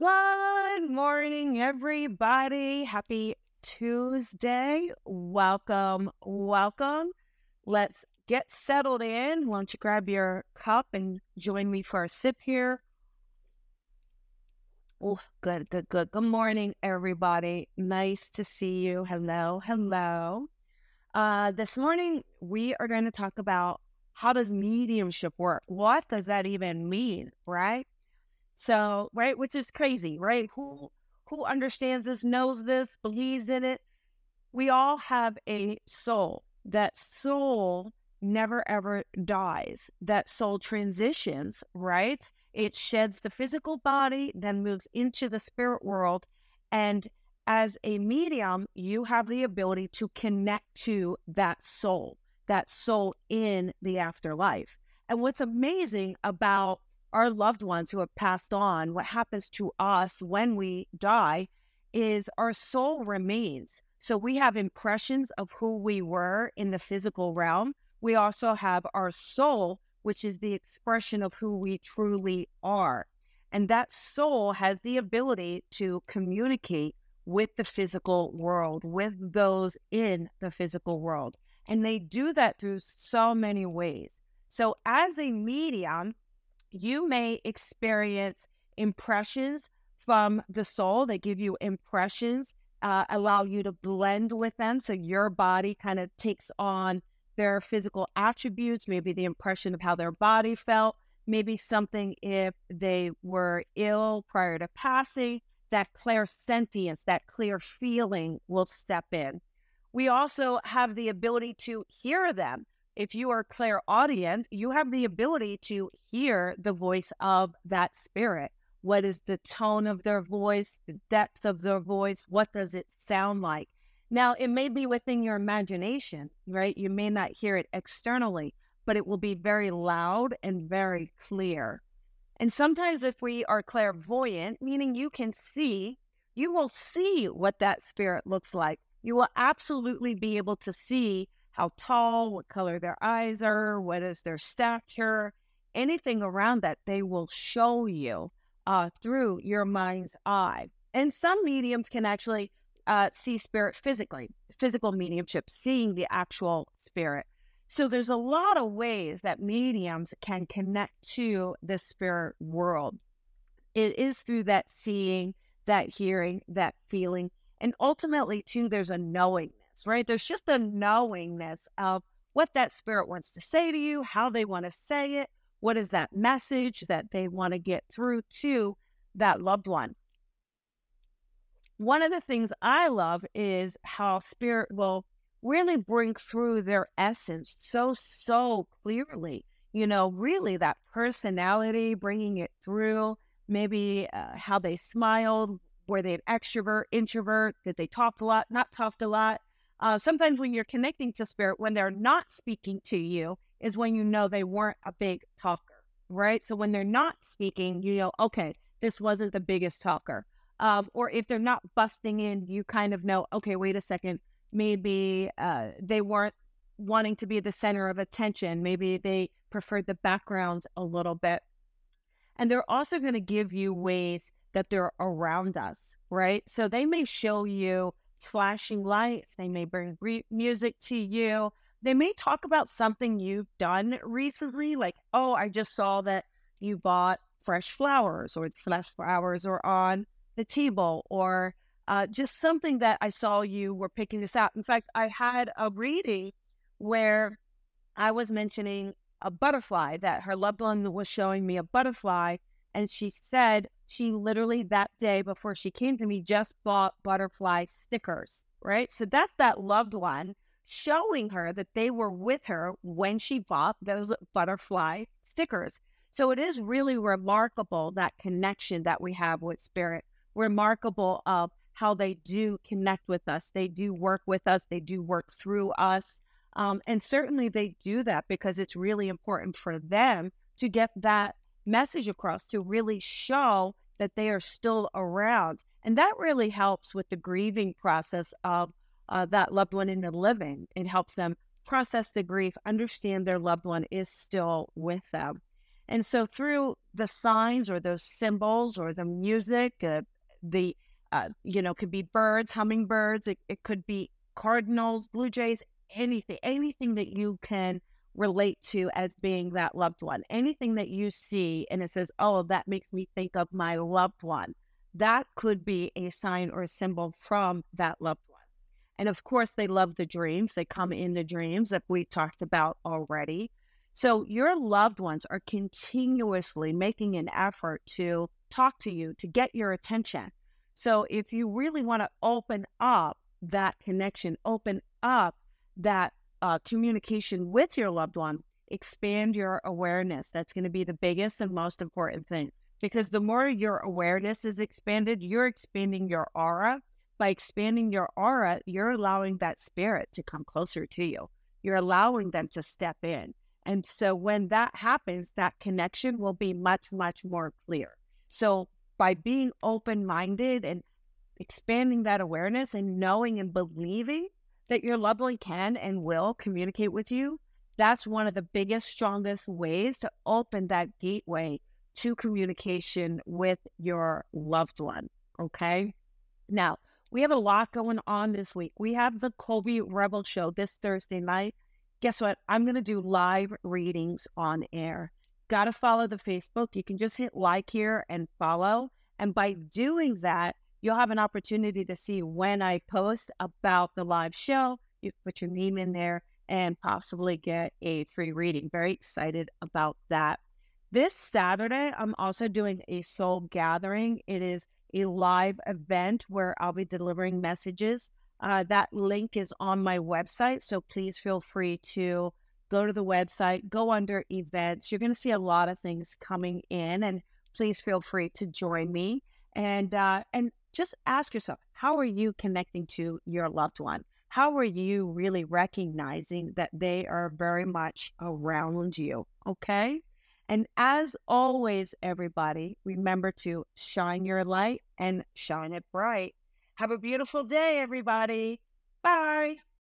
Good morning, everybody. Happy Tuesday. Welcome, welcome. Let's get settled in. Why don't you grab your cup and join me for a sip here? Oh, good, good, good. Good morning, everybody. Nice to see you. Hello, hello. Uh, this morning, we are going to talk about how does mediumship work? What does that even mean, right? So, right, which is crazy, right? Who who understands this, knows this, believes in it? We all have a soul. That soul never ever dies. That soul transitions, right? It sheds the physical body, then moves into the spirit world. And as a medium, you have the ability to connect to that soul, that soul in the afterlife. And what's amazing about our loved ones who have passed on, what happens to us when we die is our soul remains. So we have impressions of who we were in the physical realm. We also have our soul, which is the expression of who we truly are. And that soul has the ability to communicate with the physical world, with those in the physical world. And they do that through so many ways. So, as a medium, you may experience impressions from the soul. They give you impressions, uh, allow you to blend with them. So your body kind of takes on their physical attributes, maybe the impression of how their body felt, maybe something if they were ill prior to passing, that clairsentience, that clear feeling will step in. We also have the ability to hear them if you are clairaudient, you have the ability to hear the voice of that spirit. What is the tone of their voice, the depth of their voice? What does it sound like? Now, it may be within your imagination, right? You may not hear it externally, but it will be very loud and very clear. And sometimes, if we are clairvoyant, meaning you can see, you will see what that spirit looks like. You will absolutely be able to see how tall, what color their eyes are, what is their stature, anything around that, they will show you uh, through your mind's eye. And some mediums can actually uh, see spirit physically, physical mediumship, seeing the actual spirit. So there's a lot of ways that mediums can connect to the spirit world. It is through that seeing, that hearing, that feeling. And ultimately, too, there's a knowing right? There's just a knowingness of what that spirit wants to say to you, how they want to say it, what is that message that they want to get through to that loved one. One of the things I love is how spirit will really bring through their essence so, so clearly. You know, really that personality, bringing it through, maybe uh, how they smiled, were they an extrovert, introvert, did they talk a lot, not talked a lot, uh, sometimes when you're connecting to spirit, when they're not speaking to you, is when you know they weren't a big talker, right? So when they're not speaking, you know, okay, this wasn't the biggest talker. Um, or if they're not busting in, you kind of know, okay, wait a second, maybe uh, they weren't wanting to be the center of attention. Maybe they preferred the background a little bit. And they're also going to give you ways that they're around us, right? So they may show you flashing lights. They may bring re- music to you. They may talk about something you've done recently, like, oh, I just saw that you bought fresh flowers, or fresh flowers are on the table, or uh, just something that I saw you were picking this out. In fact, I had a reading where I was mentioning a butterfly that her loved one was showing me a butterfly, and she said she literally that day before she came to me just bought butterfly stickers, right? So that's that loved one showing her that they were with her when she bought those butterfly stickers. So it is really remarkable that connection that we have with spirit, remarkable of how they do connect with us. They do work with us, they do work through us. Um, and certainly they do that because it's really important for them to get that message across to really show that they are still around. And that really helps with the grieving process of uh, that loved one in the living. It helps them process the grief, understand their loved one is still with them. And so through the signs or those symbols or the music, uh, the uh, you know, could be birds, hummingbirds, it, it could be cardinals, blue jays, anything, anything that you can relate to as being that loved one. Anything that you see and it says, oh, that makes me think of my loved one. That could be a sign or a symbol from that loved one. And of course, they love the dreams. They come in the dreams that we talked about already. So your loved ones are continuously making an effort to talk to you, to get your attention. So if you really want to open up that connection, open up that uh, communication with your loved one, expand your awareness. That's going to be the biggest and most important thing because the more your awareness is expanded, you're expanding your aura. By expanding your aura, you're allowing that spirit to come closer to you. You're allowing them to step in. And so when that happens, that connection will be much, much more clear. So by being open minded and expanding that awareness and knowing and believing that your loved one can and will communicate with you, that's one of the biggest, strongest ways to open that gateway to communication with your loved one. Okay. Now, we have a lot going on this week. We have the Colby Rebel Show this Thursday night. Guess what? I'm going to do live readings on air. Got to follow the Facebook. You can just hit like here and follow. And by doing that, you'll have an opportunity to see when I post about the live show. You put your name in there and possibly get a free reading. Very excited about that. This Saturday, I'm also doing a soul gathering. It is a live event where I'll be delivering messages. Uh, that link is on my website. So please feel free to go to the website, go under events. You're going to see a lot of things coming in, and please feel free to join me. And uh, and just ask yourself, how are you connecting to your loved one? How are you really recognizing that they are very much around you? Okay. And as always, everybody, remember to shine your light and shine it bright. Have a beautiful day, everybody.